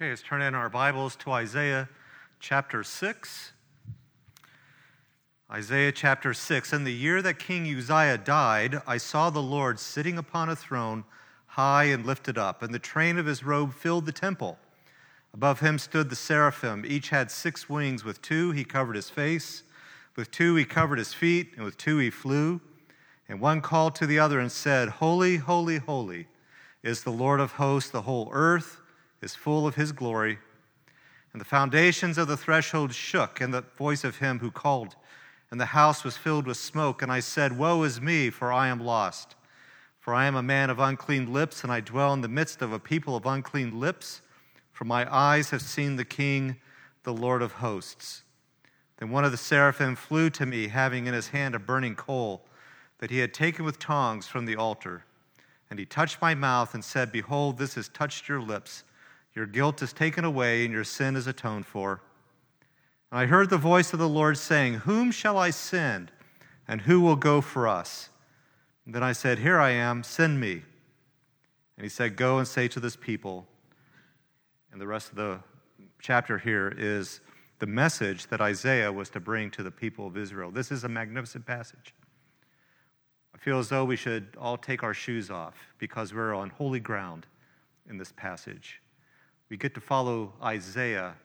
Okay, let's turn in our Bibles to Isaiah chapter 6. Isaiah chapter 6. In the year that King Uzziah died, I saw the Lord sitting upon a throne, high and lifted up, and the train of his robe filled the temple. Above him stood the seraphim. Each had six wings. With two he covered his face, with two he covered his feet, and with two he flew. And one called to the other and said, Holy, holy, holy is the Lord of hosts, the whole earth is full of his glory. And the foundations of the threshold shook, and the voice of him who called, and the house was filled with smoke. And I said, Woe is me, for I am lost. For I am a man of unclean lips, and I dwell in the midst of a people of unclean lips. For my eyes have seen the King, the Lord of hosts. Then one of the seraphim flew to me, having in his hand a burning coal that he had taken with tongs from the altar. And he touched my mouth and said, Behold, this has touched your lips. Your guilt is taken away, and your sin is atoned for. And I heard the voice of the Lord saying, Whom shall I send, and who will go for us? And then I said, Here I am, send me. And he said, Go and say to this people. And the rest of the chapter here is the message that Isaiah was to bring to the people of Israel. This is a magnificent passage. I feel as though we should all take our shoes off because we're on holy ground in this passage we get to follow Isaiah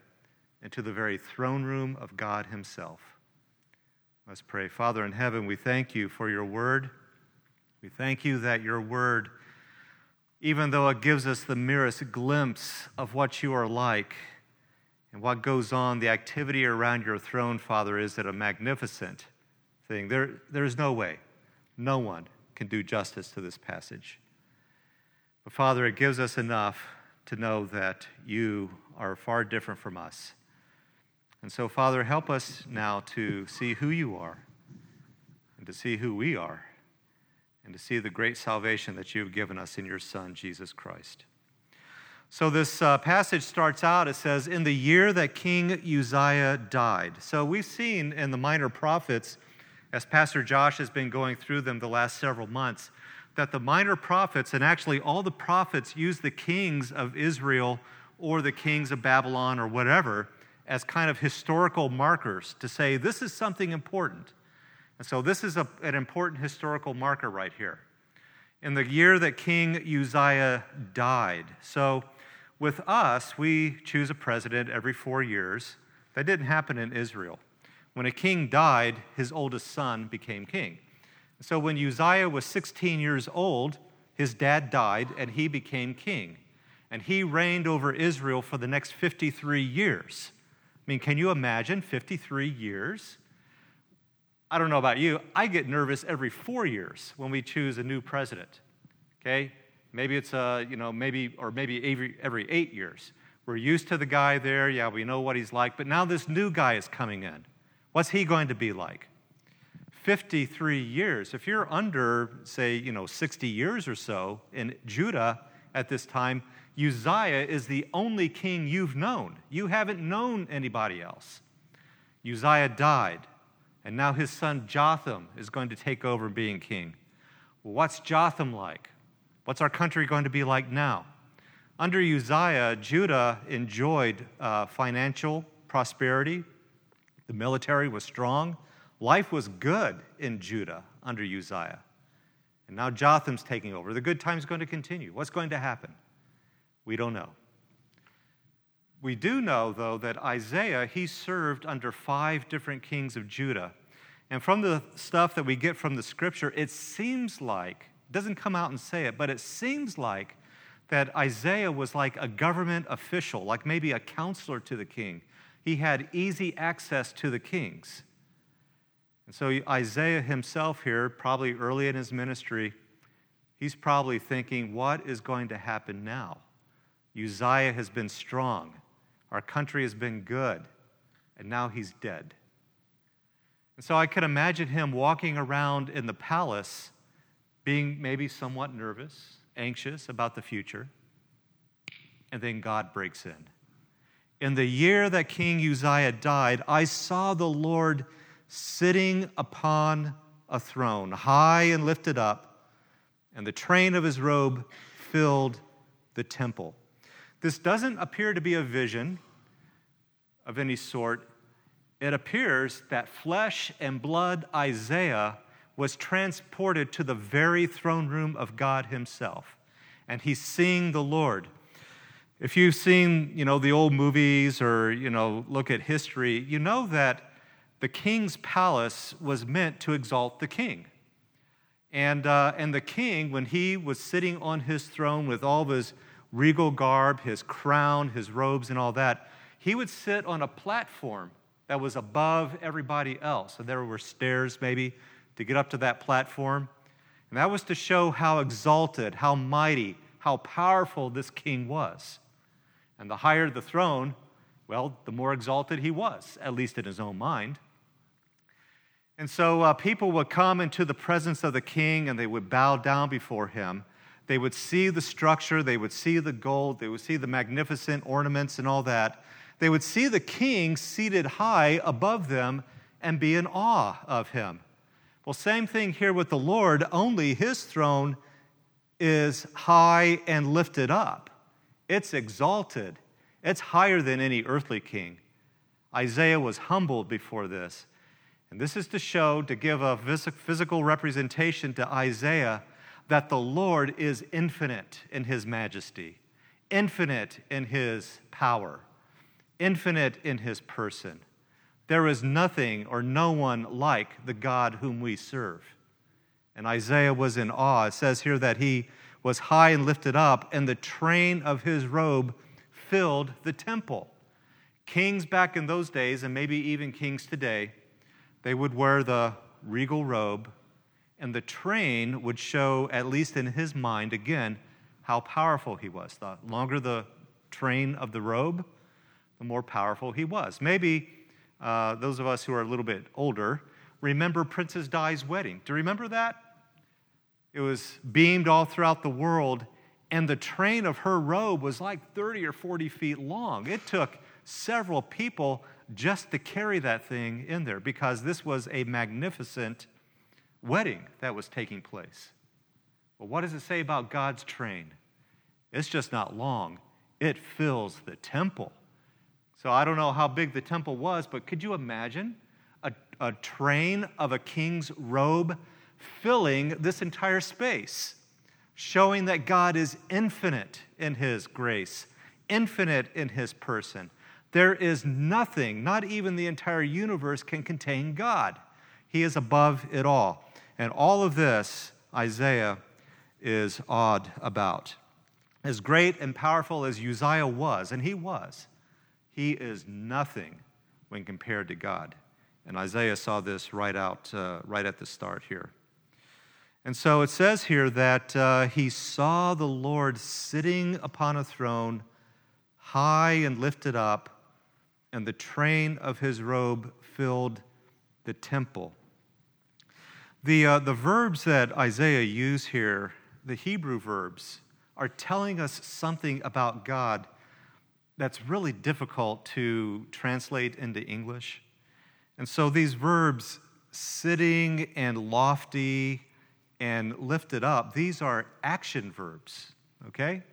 into the very throne room of God Himself. Let's pray. Father in heaven, we thank you for your word. We thank you that your word, even though it gives us the merest glimpse of what you are like and what goes on, the activity around your throne, Father, is it a magnificent thing. There, there's no way, no one can do justice to this passage. But Father, it gives us enough to know that you are far different from us. And so, Father, help us now to see who you are and to see who we are and to see the great salvation that you've given us in your Son, Jesus Christ. So, this uh, passage starts out, it says, In the year that King Uzziah died. So, we've seen in the minor prophets, as Pastor Josh has been going through them the last several months, that the minor prophets, and actually all the prophets, use the kings of Israel or the kings of Babylon or whatever as kind of historical markers to say this is something important. And so this is a, an important historical marker right here. In the year that King Uzziah died. So with us, we choose a president every four years. That didn't happen in Israel. When a king died, his oldest son became king. So when Uzziah was 16 years old, his dad died and he became king. And he reigned over Israel for the next 53 years. I mean, can you imagine 53 years? I don't know about you, I get nervous every four years when we choose a new president. Okay? Maybe it's, a, you know, maybe, or maybe every, every eight years. We're used to the guy there, yeah, we know what he's like, but now this new guy is coming in. What's he going to be like? 53 years. If you're under, say, you know, 60 years or so in Judah at this time, Uzziah is the only king you've known. You haven't known anybody else. Uzziah died, and now his son Jotham is going to take over being king. What's Jotham like? What's our country going to be like now? Under Uzziah, Judah enjoyed uh, financial prosperity. The military was strong. Life was good in Judah under Uzziah. And now Jotham's taking over. The good time's going to continue. What's going to happen? We don't know. We do know, though, that Isaiah, he served under five different kings of Judah. And from the stuff that we get from the scripture, it seems like, doesn't come out and say it, but it seems like that Isaiah was like a government official, like maybe a counselor to the king. He had easy access to the kings. And so Isaiah himself here, probably early in his ministry, he's probably thinking, what is going to happen now? Uzziah has been strong, our country has been good, and now he's dead. And so I can imagine him walking around in the palace, being maybe somewhat nervous, anxious about the future. And then God breaks in. In the year that King Uzziah died, I saw the Lord sitting upon a throne, high and lifted up, and the train of his robe filled the temple. This doesn't appear to be a vision of any sort. It appears that flesh and blood Isaiah was transported to the very throne room of God Himself. And he's seeing the Lord. If you've seen, you know, the old movies or, you know, look at history, you know that the king's palace was meant to exalt the king. And, uh, and the king, when he was sitting on his throne with all of his regal garb, his crown, his robes, and all that, he would sit on a platform that was above everybody else. And there were stairs, maybe, to get up to that platform. And that was to show how exalted, how mighty, how powerful this king was. And the higher the throne, well, the more exalted he was, at least in his own mind. And so uh, people would come into the presence of the king and they would bow down before him. They would see the structure, they would see the gold, they would see the magnificent ornaments and all that. They would see the king seated high above them and be in awe of him. Well, same thing here with the Lord, only his throne is high and lifted up. It's exalted, it's higher than any earthly king. Isaiah was humbled before this. And this is to show, to give a physical representation to Isaiah that the Lord is infinite in his majesty, infinite in his power, infinite in his person. There is nothing or no one like the God whom we serve. And Isaiah was in awe. It says here that he was high and lifted up, and the train of his robe filled the temple. Kings back in those days, and maybe even kings today, they would wear the regal robe, and the train would show, at least in his mind, again, how powerful he was. The longer the train of the robe, the more powerful he was. Maybe uh, those of us who are a little bit older remember Princess Di's wedding. Do you remember that? It was beamed all throughout the world, and the train of her robe was like 30 or 40 feet long. It took several people just to carry that thing in there because this was a magnificent wedding that was taking place. Well, what does it say about God's train? It's just not long, it fills the temple. So I don't know how big the temple was, but could you imagine a, a train of a king's robe filling this entire space, showing that God is infinite in his grace, infinite in his person, there is nothing, not even the entire universe, can contain God. He is above it all. And all of this, Isaiah is awed about. As great and powerful as Uzziah was, and he was, he is nothing when compared to God. And Isaiah saw this right out, uh, right at the start here. And so it says here that uh, he saw the Lord sitting upon a throne, high and lifted up, and the train of his robe filled the temple. The, uh, the verbs that Isaiah used here, the Hebrew verbs, are telling us something about God that's really difficult to translate into English. And so these verbs, sitting and lofty and lifted up, these are action verbs, okay?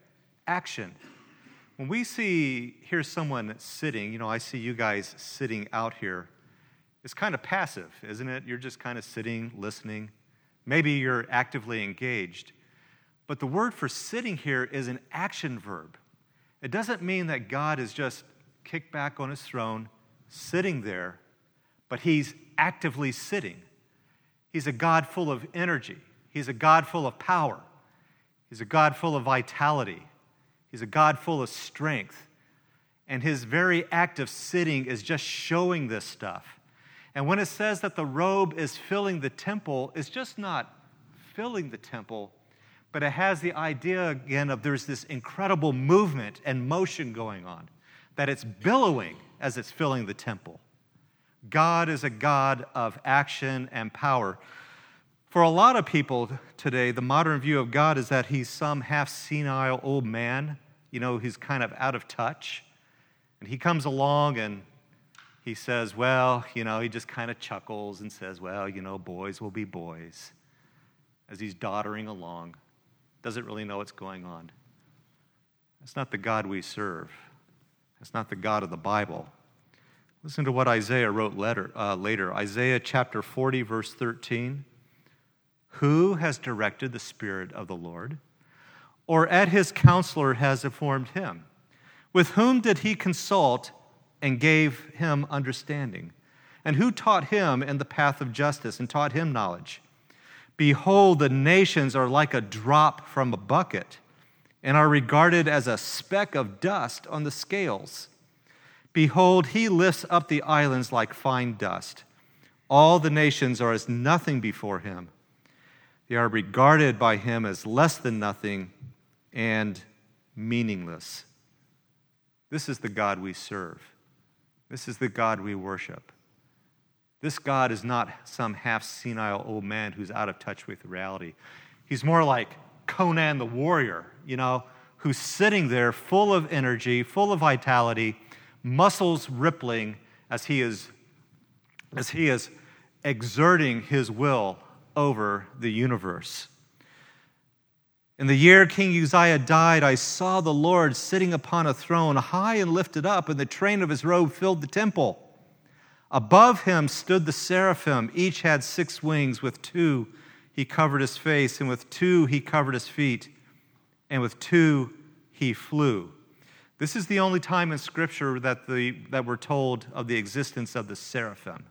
Action. When we see, hear someone sitting, you know, I see you guys sitting out here, it's kind of passive, isn't it? You're just kind of sitting, listening. Maybe you're actively engaged. But the word for sitting here is an action verb. It doesn't mean that God is just kicked back on his throne, sitting there, but he's actively sitting. He's a God full of energy, he's a God full of power, he's a God full of vitality. He's a God full of strength. And his very act of sitting is just showing this stuff. And when it says that the robe is filling the temple, it's just not filling the temple, but it has the idea again of there's this incredible movement and motion going on, that it's billowing as it's filling the temple. God is a God of action and power. For a lot of people today, the modern view of God is that he's some half senile old man you know, he's kind of out of touch. And he comes along and he says, Well, you know, he just kind of chuckles and says, Well, you know, boys will be boys. As he's doddering along, doesn't really know what's going on. That's not the God we serve. That's not the God of the Bible. Listen to what Isaiah wrote later, uh, later. Isaiah chapter 40, verse 13. Who has directed the Spirit of the Lord? Or at his counselor has informed him? With whom did he consult and gave him understanding? And who taught him in the path of justice and taught him knowledge? Behold, the nations are like a drop from a bucket and are regarded as a speck of dust on the scales. Behold, he lifts up the islands like fine dust. All the nations are as nothing before him. They are regarded by him as less than nothing and meaningless. This is the God we serve. This is the God we worship. This God is not some half senile old man who's out of touch with reality. He's more like Conan the warrior, you know, who's sitting there full of energy, full of vitality, muscles rippling as he is as he is exerting his will over the universe. In the year King Uzziah died, I saw the Lord sitting upon a throne, high and lifted up, and the train of his robe filled the temple. Above him stood the seraphim. Each had six wings. With two he covered his face, and with two he covered his feet, and with two he flew. This is the only time in Scripture that, the, that we're told of the existence of the seraphim.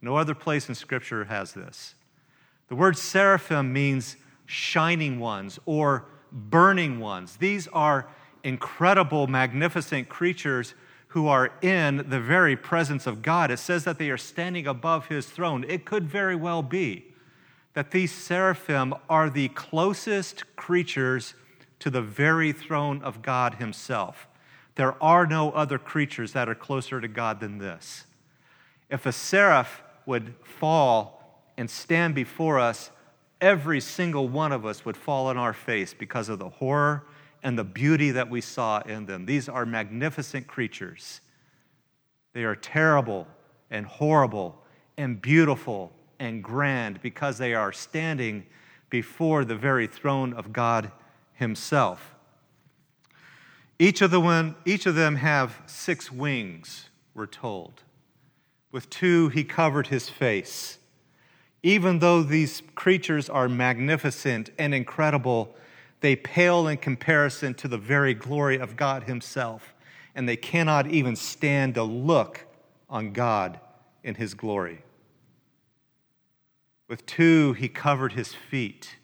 No other place in Scripture has this. The word seraphim means shining ones or burning ones. These are incredible, magnificent creatures who are in the very presence of God. It says that they are standing above his throne. It could very well be that these seraphim are the closest creatures to the very throne of God himself. There are no other creatures that are closer to God than this. If a seraph would fall and stand before us, every single one of us would fall on our face because of the horror and the beauty that we saw in them. These are magnificent creatures. They are terrible and horrible and beautiful and grand because they are standing before the very throne of God Himself. Each of, the one, each of them have six wings, we're told. With two, he covered his face. Even though these creatures are magnificent and incredible, they pale in comparison to the very glory of God Himself, and they cannot even stand to look on God in His glory. With two, he covered his feet.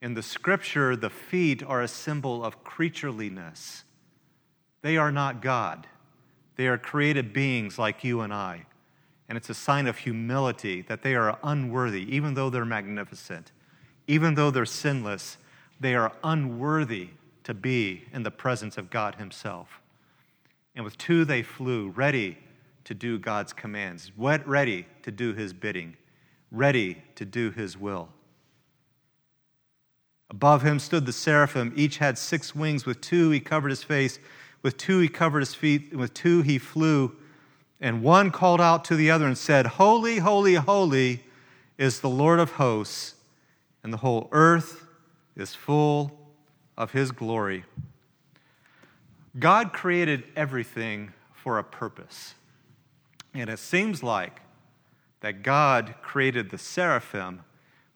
In the scripture, the feet are a symbol of creatureliness. They are not God, they are created beings like you and I. And it's a sign of humility that they are unworthy, even though they're magnificent, even though they're sinless, they are unworthy to be in the presence of God Himself. And with two, they flew, ready to do God's commands, ready to do His bidding, ready to do His will. Above him stood the seraphim. Each had six wings. With two, he covered his face. With two, he covered his feet. With two, he flew. And one called out to the other and said, Holy, holy, holy is the Lord of hosts, and the whole earth is full of his glory. God created everything for a purpose. And it seems like that God created the seraphim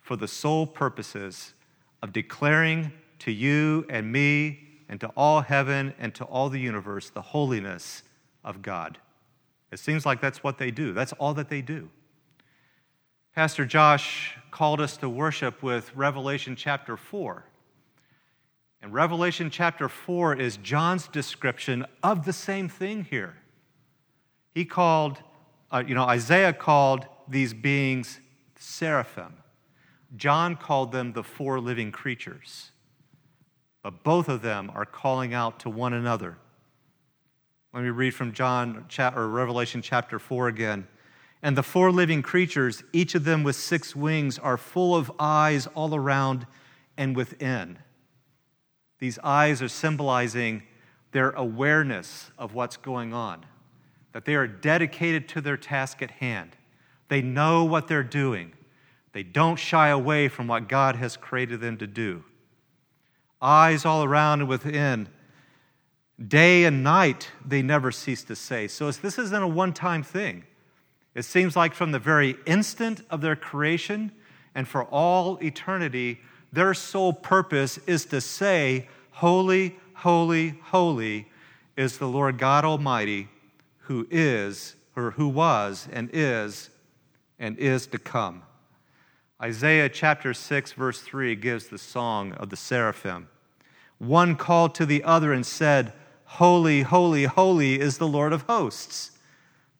for the sole purposes of declaring to you and me and to all heaven and to all the universe the holiness of God. It seems like that's what they do. That's all that they do. Pastor Josh called us to worship with Revelation chapter 4. And Revelation chapter 4 is John's description of the same thing here. He called, uh, you know, Isaiah called these beings seraphim. John called them the four living creatures, but both of them are calling out to one another. Let me read from John or Revelation chapter 4 again. And the four living creatures, each of them with six wings, are full of eyes all around and within. These eyes are symbolizing their awareness of what's going on, that they are dedicated to their task at hand. They know what they're doing. They don't shy away from what God has created them to do. Eyes all around and within. Day and night, they never cease to say. So this isn't a one time thing. It seems like from the very instant of their creation and for all eternity, their sole purpose is to say, Holy, holy, holy is the Lord God Almighty, who is, or who was, and is, and is to come. Isaiah chapter 6, verse 3 gives the song of the seraphim. One called to the other and said, Holy, holy, holy is the Lord of hosts.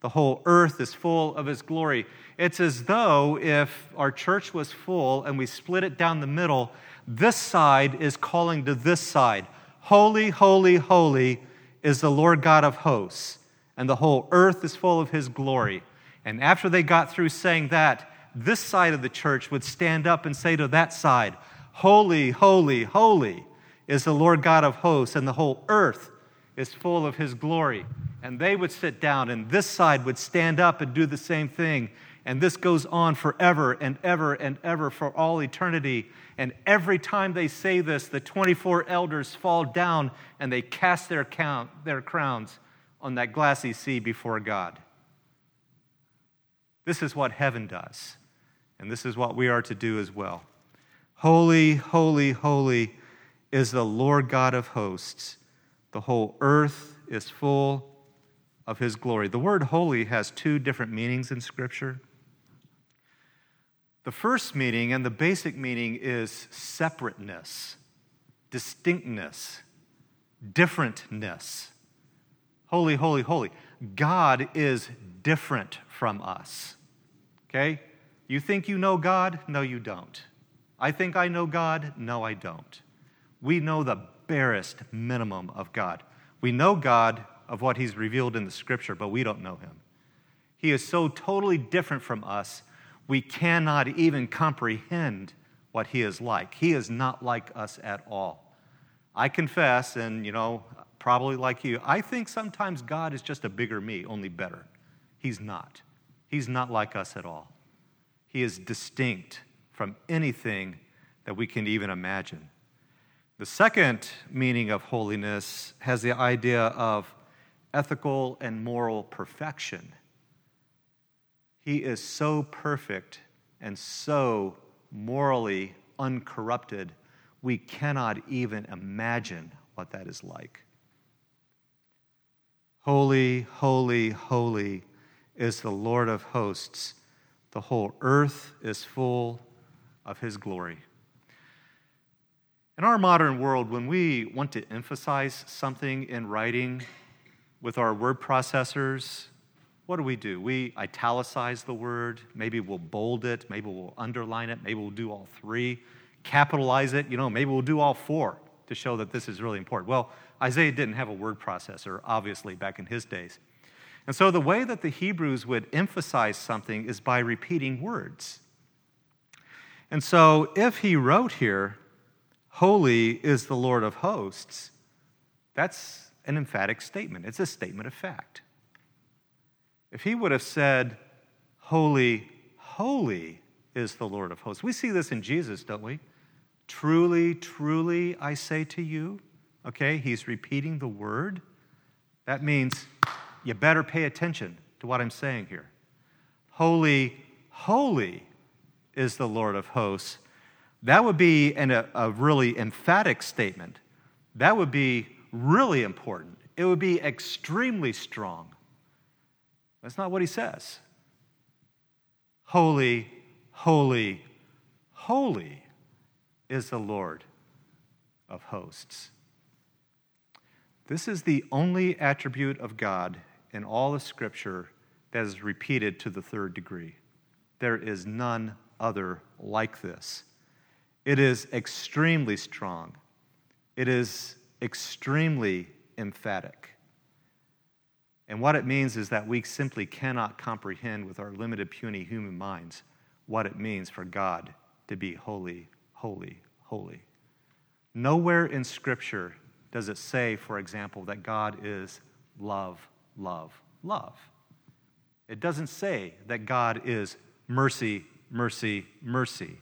The whole earth is full of his glory. It's as though if our church was full and we split it down the middle, this side is calling to this side Holy, holy, holy is the Lord God of hosts, and the whole earth is full of his glory. And after they got through saying that, this side of the church would stand up and say to that side, Holy, holy, holy is the Lord God of hosts, and the whole earth is full of his glory. And they would sit down, and this side would stand up and do the same thing. And this goes on forever and ever and ever for all eternity. And every time they say this, the 24 elders fall down and they cast their, count, their crowns on that glassy sea before God. This is what heaven does. And this is what we are to do as well. Holy, holy, holy is the Lord God of hosts. The whole earth is full of his glory. The word holy has two different meanings in Scripture. The first meaning and the basic meaning is separateness, distinctness, differentness. Holy, holy, holy. God is different from us. Okay? You think you know God? No, you don't. I think I know God? No, I don't. We know the barest minimum of God. We know God of what He's revealed in the Scripture, but we don't know Him. He is so totally different from us, we cannot even comprehend what He is like. He is not like us at all. I confess, and you know, probably like you, I think sometimes God is just a bigger me, only better. He's not. He's not like us at all. He is distinct from anything that we can even imagine. The second meaning of holiness has the idea of ethical and moral perfection. He is so perfect and so morally uncorrupted, we cannot even imagine what that is like. Holy, holy, holy is the Lord of hosts. The whole earth is full of his glory. In our modern world, when we want to emphasize something in writing with our word processors, what do we do? We italicize the word, maybe we'll bold it, maybe we'll underline it, maybe we'll do all three, capitalize it, you know, maybe we'll do all four to show that this is really important. Well, Isaiah didn't have a word processor, obviously, back in his days. And so the way that the Hebrews would emphasize something is by repeating words. And so if he wrote here, Holy is the Lord of hosts, that's an emphatic statement. It's a statement of fact. If he would have said, Holy, holy is the Lord of hosts, we see this in Jesus, don't we? Truly, truly, I say to you. Okay, he's repeating the word. That means you better pay attention to what I'm saying here. Holy, holy is the Lord of hosts. That would be an, a, a really emphatic statement. That would be really important. It would be extremely strong. That's not what he says. Holy, holy, holy is the Lord of hosts. This is the only attribute of God in all of Scripture that is repeated to the third degree. There is none other like this. It is extremely strong, it is extremely emphatic. And what it means is that we simply cannot comprehend with our limited, puny human minds what it means for God to be holy, holy, holy. Nowhere in Scripture does it say, for example, that God is love, love, love. It doesn't say that God is mercy, mercy, mercy,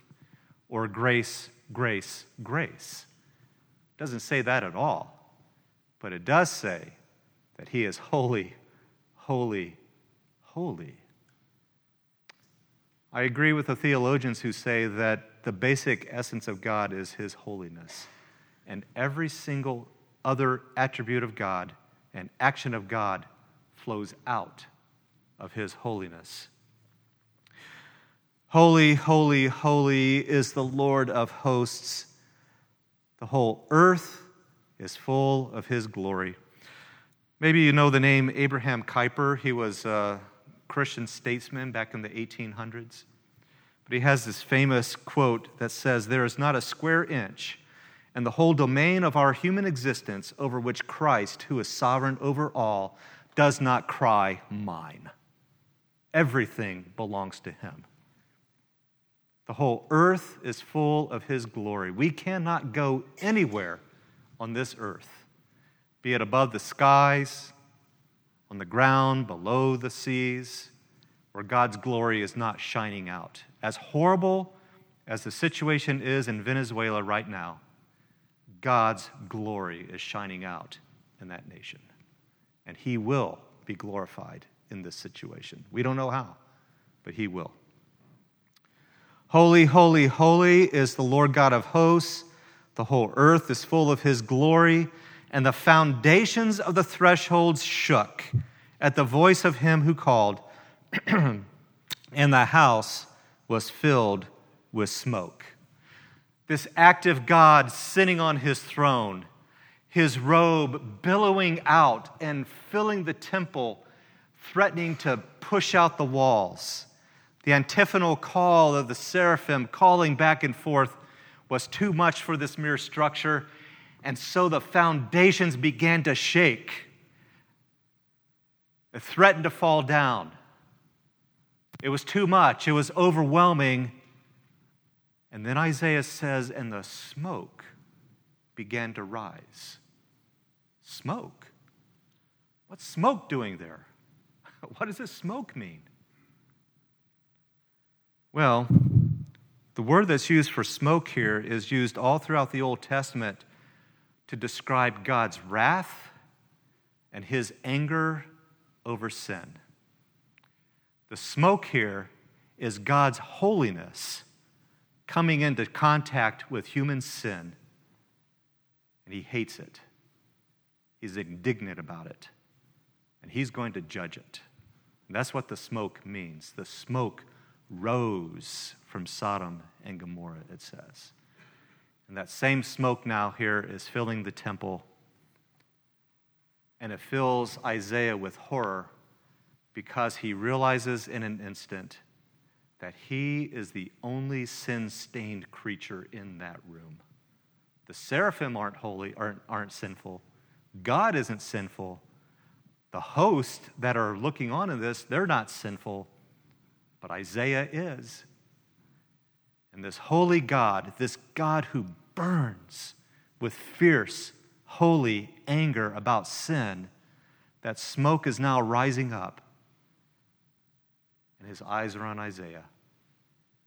or grace, grace, grace. It doesn't say that at all. but it does say that he is holy, holy, holy. I agree with the theologians who say that the basic essence of God is his holiness. And every single other attribute of God and action of God flows out of his holiness. Holy, holy, holy is the Lord of hosts. The whole earth is full of his glory. Maybe you know the name Abraham Kuyper. He was a Christian statesman back in the 1800s. But he has this famous quote that says, There is not a square inch in the whole domain of our human existence over which Christ, who is sovereign over all, does not cry, Mine. Everything belongs to him. The whole earth is full of his glory. We cannot go anywhere on this earth, be it above the skies, on the ground, below the seas, where God's glory is not shining out. As horrible as the situation is in Venezuela right now, God's glory is shining out in that nation. And he will be glorified in this situation. We don't know how, but he will. Holy, holy, holy is the Lord God of hosts. The whole earth is full of his glory, and the foundations of the thresholds shook at the voice of him who called, and the house was filled with smoke. This active God sitting on his throne, his robe billowing out and filling the temple, threatening to push out the walls the antiphonal call of the seraphim calling back and forth was too much for this mere structure, and so the foundations began to shake. It threatened to fall down. It was too much, it was overwhelming. And then Isaiah says, and the smoke began to rise. Smoke? What's smoke doing there? What does this smoke mean? Well, the word that's used for smoke here is used all throughout the Old Testament to describe God's wrath and his anger over sin. The smoke here is God's holiness coming into contact with human sin, and he hates it. He's indignant about it, and he's going to judge it. And that's what the smoke means. The smoke rose from Sodom and Gomorrah, it says. And that same smoke now here is filling the temple. And it fills Isaiah with horror because he realizes in an instant that he is the only sin stained creature in that room. The seraphim aren't holy, aren't, aren't sinful. God isn't sinful. The hosts that are looking on in this, they're not sinful but Isaiah is. And this holy God, this God who burns with fierce, holy anger about sin, that smoke is now rising up. And his eyes are on Isaiah.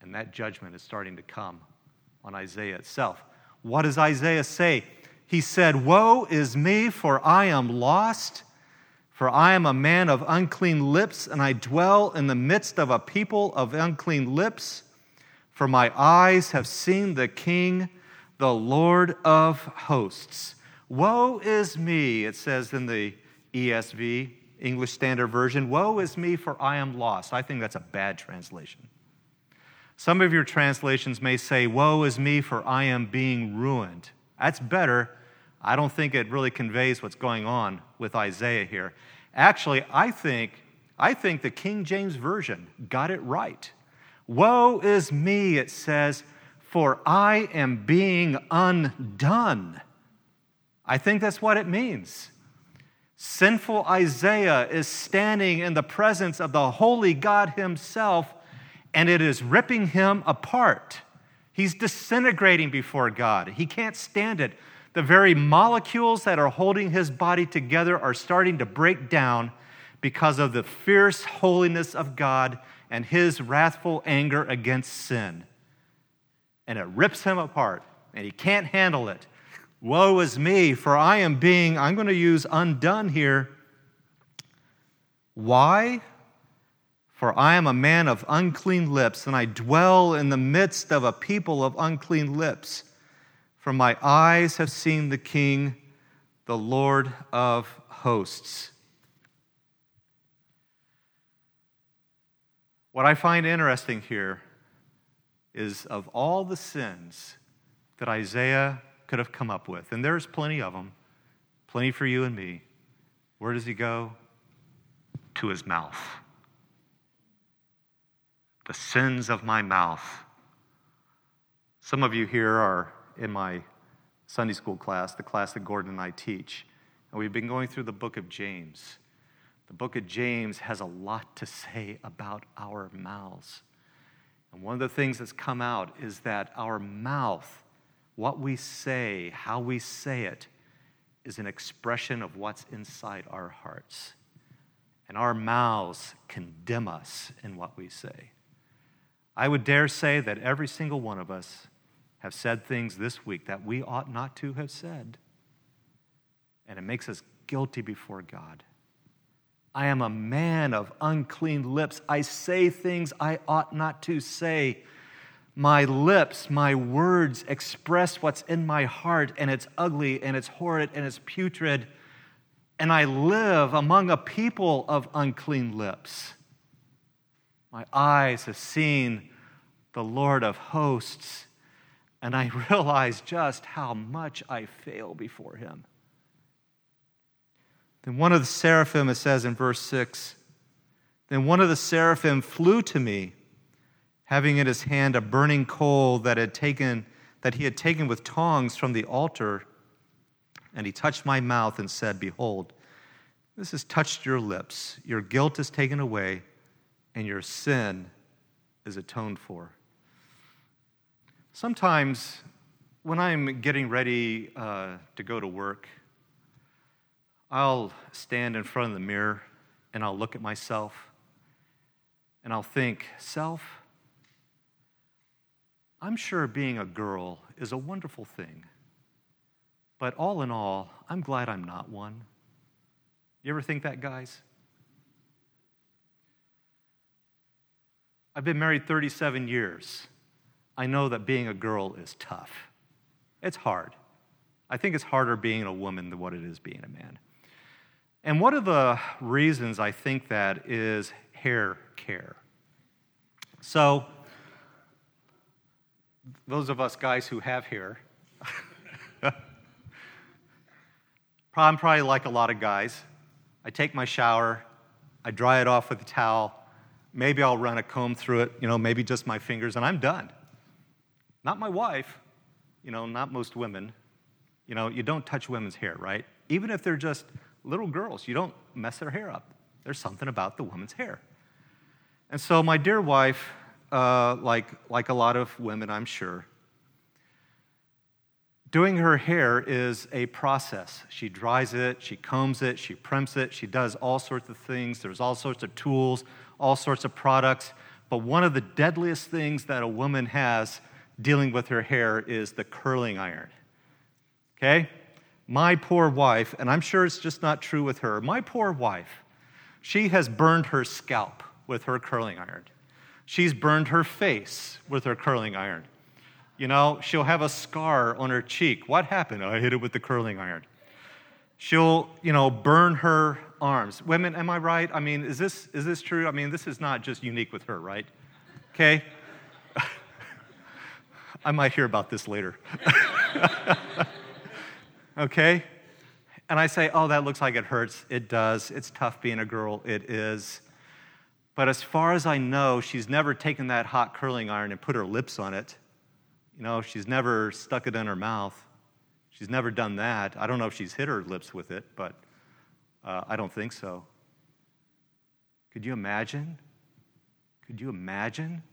And that judgment is starting to come on Isaiah itself. What does Isaiah say? He said, Woe is me, for I am lost. For I am a man of unclean lips, and I dwell in the midst of a people of unclean lips. For my eyes have seen the King, the Lord of hosts. Woe is me, it says in the ESV, English Standard Version. Woe is me, for I am lost. I think that's a bad translation. Some of your translations may say, Woe is me, for I am being ruined. That's better I don't think it really conveys what's going on with Isaiah here. Actually, I think, I think the King James Version got it right. Woe is me, it says, for I am being undone. I think that's what it means. Sinful Isaiah is standing in the presence of the holy God himself, and it is ripping him apart. He's disintegrating before God. He can't stand it. The very molecules that are holding his body together are starting to break down because of the fierce holiness of God and his wrathful anger against sin. And it rips him apart, and he can't handle it. Woe is me, for I am being, I'm going to use undone here. Why? For I am a man of unclean lips, and I dwell in the midst of a people of unclean lips. For my eyes have seen the King, the Lord of hosts. What I find interesting here is of all the sins that Isaiah could have come up with, and there's plenty of them, plenty for you and me, where does he go? To his mouth. The sins of my mouth. Some of you here are in my Sunday school class, the class that Gordon and I teach, and we've been going through the book of James. The book of James has a lot to say about our mouths. And one of the things that's come out is that our mouth, what we say, how we say it, is an expression of what's inside our hearts. And our mouths condemn us in what we say. I would dare say that every single one of us have said things this week that we ought not to have said. And it makes us guilty before God. I am a man of unclean lips. I say things I ought not to say. My lips, my words express what's in my heart, and it's ugly, and it's horrid, and it's putrid. And I live among a people of unclean lips. My eyes have seen the Lord of hosts, and I realize just how much I fail before him. Then one of the seraphim, it says in verse 6, then one of the seraphim flew to me, having in his hand a burning coal that, had taken, that he had taken with tongs from the altar. And he touched my mouth and said, Behold, this has touched your lips. Your guilt is taken away, and your sin is atoned for. Sometimes when I'm getting ready uh, to go to work, I'll stand in front of the mirror and I'll look at myself and I'll think, self, I'm sure being a girl is a wonderful thing. But all in all, I'm glad I'm not one. You ever think that, guys? I've been married 37 years. I know that being a girl is tough. It's hard. I think it's harder being a woman than what it is being a man. And one of the reasons I think that is hair care. So, those of us guys who have hair, I'm probably like a lot of guys. I take my shower, I dry it off with a towel, maybe I'll run a comb through it, you know, maybe just my fingers, and I'm done. Not my wife, you know, not most women. You know, you don't touch women's hair, right? Even if they're just little girls, you don't mess their hair up. There's something about the woman's hair. And so, my dear wife, uh, like, like a lot of women, I'm sure, doing her hair is a process. She dries it, she combs it, she primps it, she does all sorts of things. There's all sorts of tools, all sorts of products. But one of the deadliest things that a woman has dealing with her hair is the curling iron. Okay? My poor wife, and I'm sure it's just not true with her, my poor wife, she has burned her scalp with her curling iron. She's burned her face with her curling iron. You know, she'll have a scar on her cheek. What happened? I hit it with the curling iron. She'll, you know, burn her arms. Women, am I right? I mean, is this, is this true? I mean, this is not just unique with her, right? Okay? I might hear about this later. okay? And I say, oh, that looks like it hurts. It does. It's tough being a girl. It is. But as far as I know, she's never taken that hot curling iron and put her lips on it. You know, she's never stuck it in her mouth. She's never done that. I don't know if she's hit her lips with it, but uh, I don't think so. Could you imagine? Could you imagine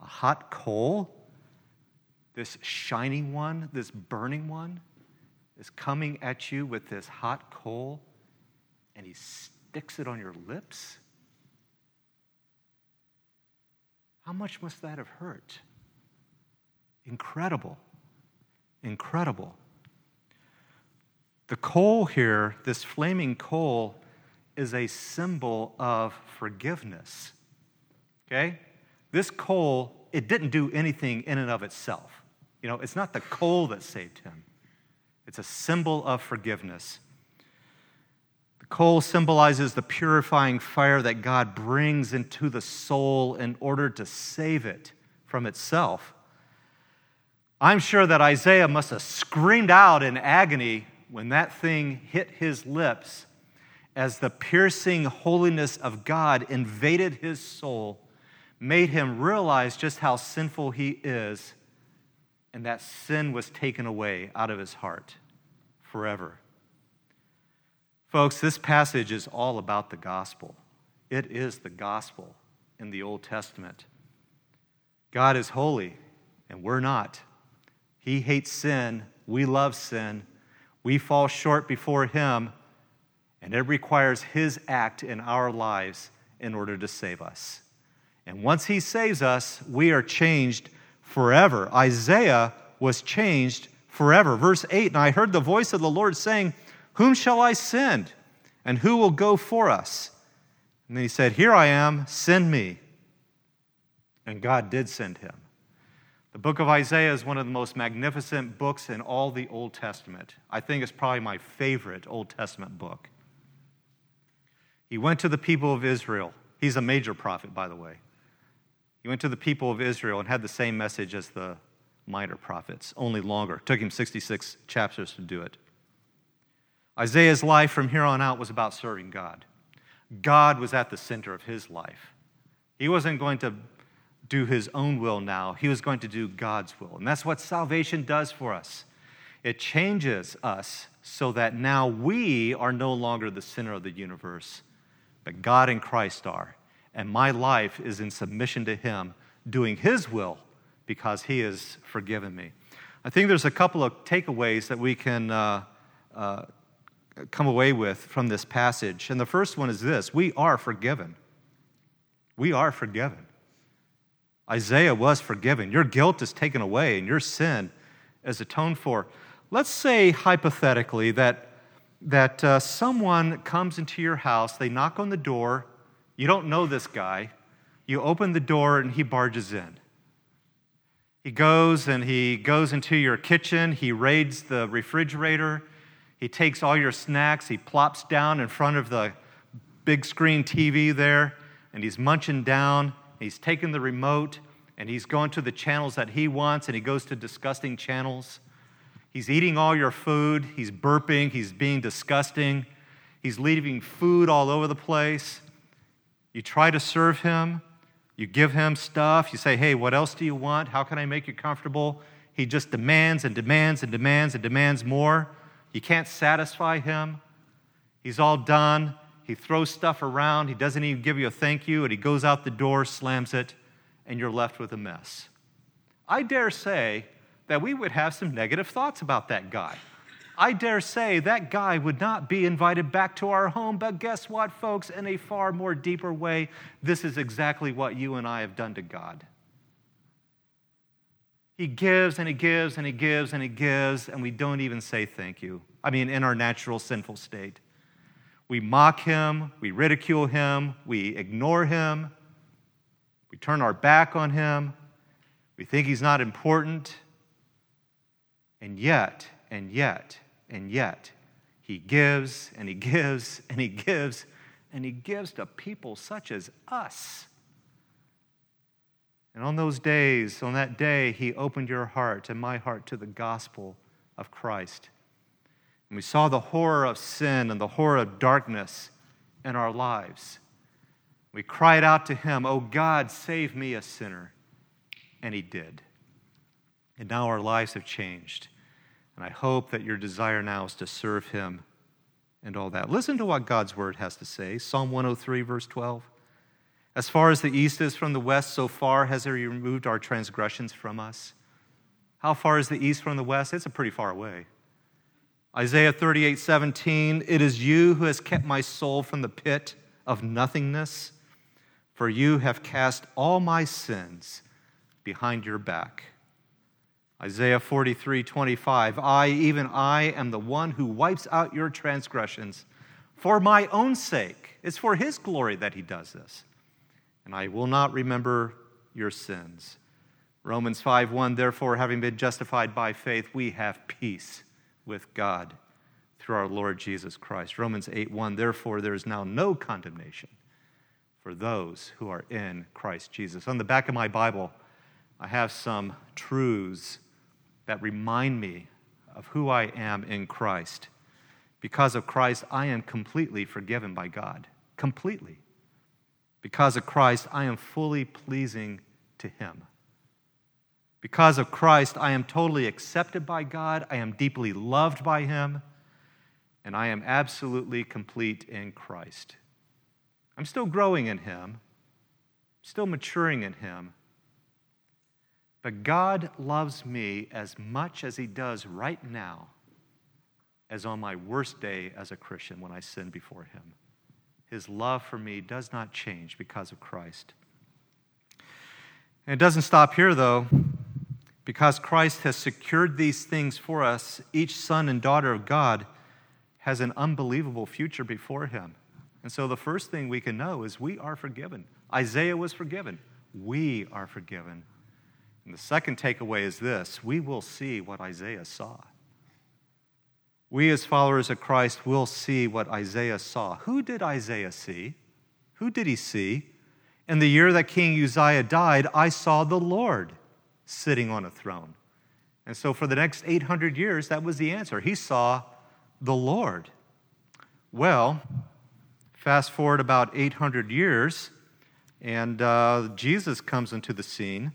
a hot coal? This shining one, this burning one? is coming at you with this hot coal and he sticks it on your lips? How much must that have hurt? Incredible. Incredible. The coal here, this flaming coal, is a symbol of forgiveness. Okay? This coal, it didn't do anything in and of itself. You know, it's not the coal that saved him, it's a symbol of forgiveness. The coal symbolizes the purifying fire that God brings into the soul in order to save it from itself. I'm sure that Isaiah must have screamed out in agony when that thing hit his lips as the piercing holiness of God invaded his soul, made him realize just how sinful he is, and that sin was taken away out of his heart forever. Folks, this passage is all about the gospel. It is the gospel in the Old Testament. God is holy, and we're not. He hates sin. We love sin. We fall short before Him, and it requires His act in our lives in order to save us. And once He saves us, we are changed forever. Isaiah was changed forever. Verse 8 And I heard the voice of the Lord saying, Whom shall I send? And who will go for us? And then he said, Here I am, send me. And God did send him. The book of Isaiah is one of the most magnificent books in all the Old Testament. I think it's probably my favorite Old Testament book. He went to the people of Israel. He's a major prophet, by the way. He went to the people of Israel and had the same message as the minor prophets, only longer. It took him 66 chapters to do it. Isaiah's life from here on out was about serving God. God was at the center of his life. He wasn't going to do his own will now. He was going to do God's will. And that's what salvation does for us. It changes us so that now we are no longer the center of the universe, but God and Christ are. And my life is in submission to him, doing his will because he has forgiven me. I think there's a couple of takeaways that we can uh, uh, come away with from this passage. And the first one is this we are forgiven. We are forgiven. Isaiah was forgiven. Your guilt is taken away and your sin is atoned for. Let's say, hypothetically, that, that uh, someone comes into your house, they knock on the door, you don't know this guy, you open the door and he barges in. He goes and he goes into your kitchen, he raids the refrigerator, he takes all your snacks, he plops down in front of the big screen TV there, and he's munching down He's taken the remote and he's going to the channels that he wants and he goes to disgusting channels. He's eating all your food. He's burping. He's being disgusting. He's leaving food all over the place. You try to serve him. You give him stuff. You say, hey, what else do you want? How can I make you comfortable? He just demands and demands and demands and demands more. You can't satisfy him. He's all done. He throws stuff around. He doesn't even give you a thank you, and he goes out the door, slams it, and you're left with a mess. I dare say that we would have some negative thoughts about that guy. I dare say that guy would not be invited back to our home, but guess what, folks? In a far more deeper way, this is exactly what you and I have done to God. He gives and he gives and he gives and he gives, and we don't even say thank you. I mean, in our natural sinful state. We mock him, we ridicule him, we ignore him, we turn our back on him, we think he's not important. And yet, and yet, and yet, he gives and he gives and he gives and he gives to people such as us. And on those days, on that day, he opened your heart and my heart to the gospel of Christ. And we saw the horror of sin and the horror of darkness in our lives. We cried out to him, Oh God, save me, a sinner. And he did. And now our lives have changed. And I hope that your desire now is to serve him and all that. Listen to what God's word has to say Psalm 103, verse 12. As far as the east is from the west, so far has he removed our transgressions from us. How far is the east from the west? It's a pretty far away. Isaiah 38 17, it is you who has kept my soul from the pit of nothingness, for you have cast all my sins behind your back. Isaiah 43 25. I, even I, am the one who wipes out your transgressions for my own sake. It's for his glory that he does this. And I will not remember your sins. Romans 5 1. Therefore, having been justified by faith, we have peace with God through our Lord Jesus Christ. Romans 8 1. Therefore, there is now no condemnation for those who are in Christ Jesus. On the back of my Bible, I have some truths that remind me of who I am in Christ. Because of Christ, I am completely forgiven by God. Completely. Because of Christ, I am fully pleasing to Him. Because of Christ, I am totally accepted by God. I am deeply loved by Him. And I am absolutely complete in Christ. I'm still growing in Him, still maturing in Him, but God loves me as much as He does right now as on my worst day as a Christian when I sin before Him. His love for me does not change because of Christ. And it doesn't stop here, though. Because Christ has secured these things for us, each son and daughter of God has an unbelievable future before him. And so the first thing we can know is we are forgiven. Isaiah was forgiven. We are forgiven and the second takeaway is this we will see what Isaiah saw. We, as followers of Christ, will see what Isaiah saw. Who did Isaiah see? Who did he see? In the year that King Uzziah died, I saw the Lord sitting on a throne. And so, for the next 800 years, that was the answer. He saw the Lord. Well, fast forward about 800 years, and uh, Jesus comes into the scene.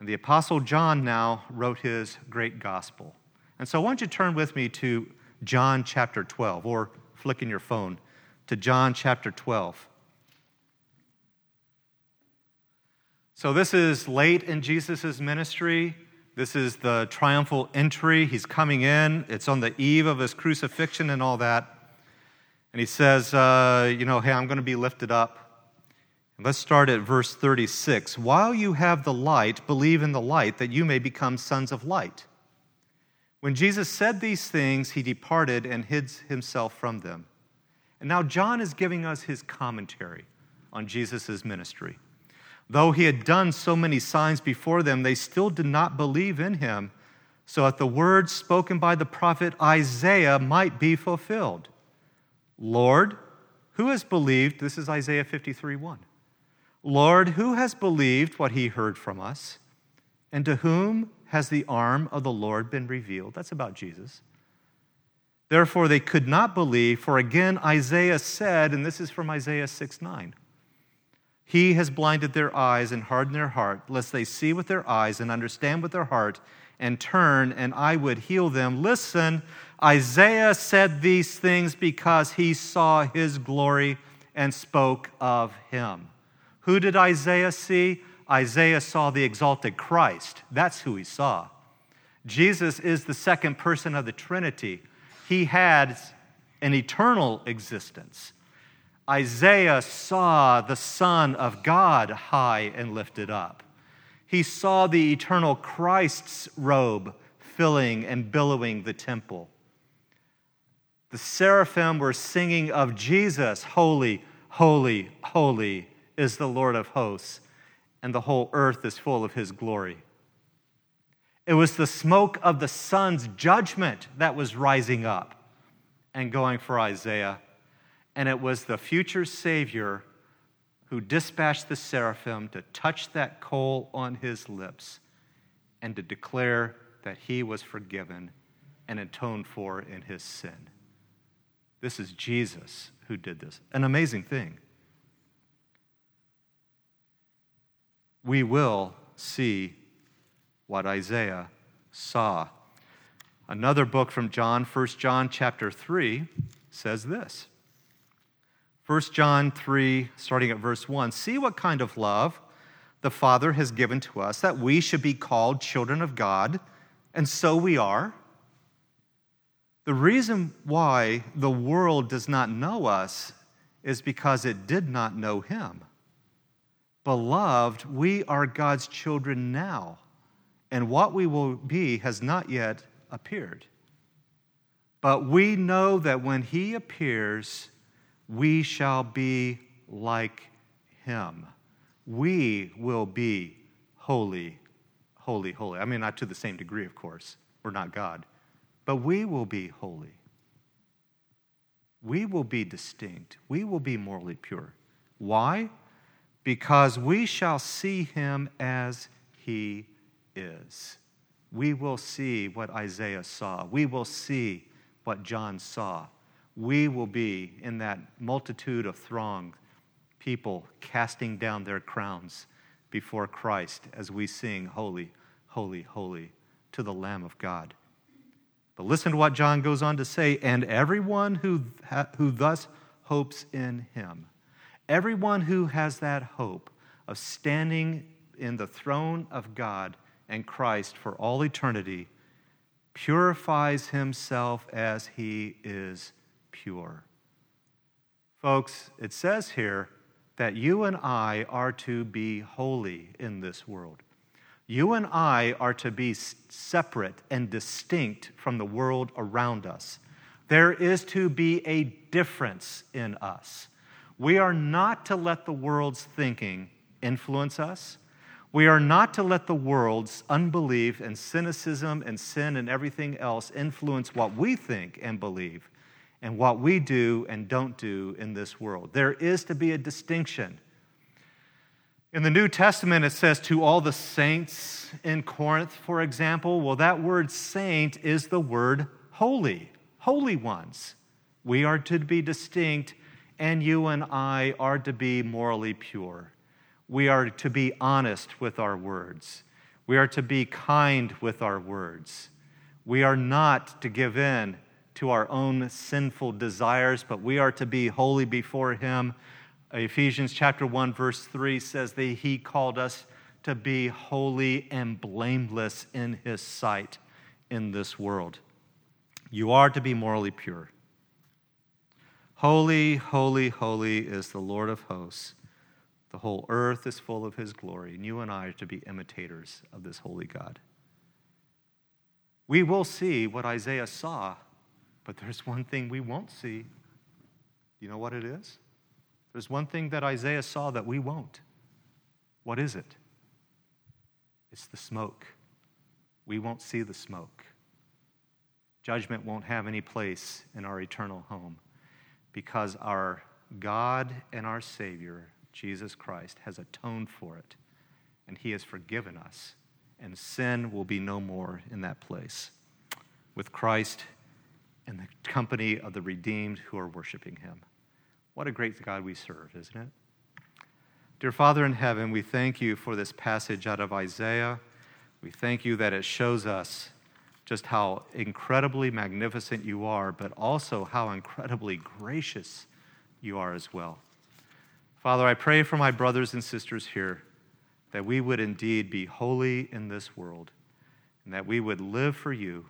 And the Apostle John now wrote his great gospel. And so, why don't you turn with me to John chapter 12, or flick in your phone to John chapter 12. So, this is late in Jesus' ministry. This is the triumphal entry. He's coming in. It's on the eve of his crucifixion and all that. And he says, uh, You know, hey, I'm going to be lifted up. Let's start at verse 36. While you have the light, believe in the light, that you may become sons of light. When Jesus said these things, he departed and hid himself from them. And now John is giving us his commentary on Jesus' ministry. Though he had done so many signs before them, they still did not believe in him, so that the words spoken by the prophet Isaiah might be fulfilled. Lord, who has believed? This is Isaiah 53 1 Lord, who has believed what he heard from us? And to whom has the arm of the Lord been revealed? That's about Jesus. Therefore, they could not believe, for again Isaiah said, and this is from Isaiah 6 9, He has blinded their eyes and hardened their heart, lest they see with their eyes and understand with their heart and turn, and I would heal them. Listen, Isaiah said these things because he saw his glory and spoke of him. Who did Isaiah see? Isaiah saw the exalted Christ. That's who he saw. Jesus is the second person of the Trinity. He had an eternal existence. Isaiah saw the Son of God high and lifted up. He saw the eternal Christ's robe filling and billowing the temple. The seraphim were singing of Jesus, Holy, holy, holy is the Lord of hosts, and the whole earth is full of his glory. It was the smoke of the Son's judgment that was rising up and going for Isaiah. And it was the future Savior who dispatched the seraphim to touch that coal on his lips and to declare that he was forgiven and atoned for in his sin. This is Jesus who did this. An amazing thing. We will see what Isaiah saw. Another book from John, 1 John chapter 3, says this. 1 John 3, starting at verse 1 See what kind of love the Father has given to us that we should be called children of God, and so we are. The reason why the world does not know us is because it did not know Him. Beloved, we are God's children now, and what we will be has not yet appeared. But we know that when he appears, we shall be like him. We will be holy, holy, holy. I mean, not to the same degree, of course. We're not God. But we will be holy. We will be distinct. We will be morally pure. Why? Because we shall see him as he is. We will see what Isaiah saw. We will see what John saw. We will be in that multitude of throng, people casting down their crowns before Christ as we sing, Holy, Holy, Holy, to the Lamb of God. But listen to what John goes on to say and everyone who, who thus hopes in him, everyone who has that hope of standing in the throne of God and Christ for all eternity, purifies himself as he is pure. Folks, it says here that you and I are to be holy in this world. You and I are to be separate and distinct from the world around us. There is to be a difference in us. We are not to let the world's thinking influence us. We are not to let the world's unbelief and cynicism and sin and everything else influence what we think and believe and what we do and don't do in this world. There is to be a distinction. In the New Testament, it says to all the saints in Corinth, for example. Well, that word saint is the word holy, holy ones. We are to be distinct, and you and I are to be morally pure. We are to be honest with our words. We are to be kind with our words. We are not to give in to our own sinful desires, but we are to be holy before Him. Ephesians chapter 1 verse 3 says that he called us to be holy and blameless in his sight in this world. You are to be morally pure. Holy, holy, holy is the Lord of hosts. The whole earth is full of his glory, and you and I are to be imitators of this holy God. We will see what Isaiah saw, but there's one thing we won't see. You know what it is? There's one thing that Isaiah saw that we won't. What is it? It's the smoke. We won't see the smoke. Judgment won't have any place in our eternal home because our God and our Savior Jesus Christ, has atoned for it, and he has forgiven us, and sin will be no more in that place. With Christ and the company of the redeemed who are worshiping him. What a great God we serve, isn't it? Dear Father in heaven, we thank you for this passage out of Isaiah. We thank you that it shows us just how incredibly magnificent you are, but also how incredibly gracious you are as well. Father, I pray for my brothers and sisters here that we would indeed be holy in this world and that we would live for you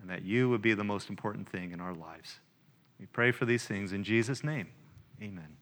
and that you would be the most important thing in our lives. We pray for these things in Jesus' name. Amen.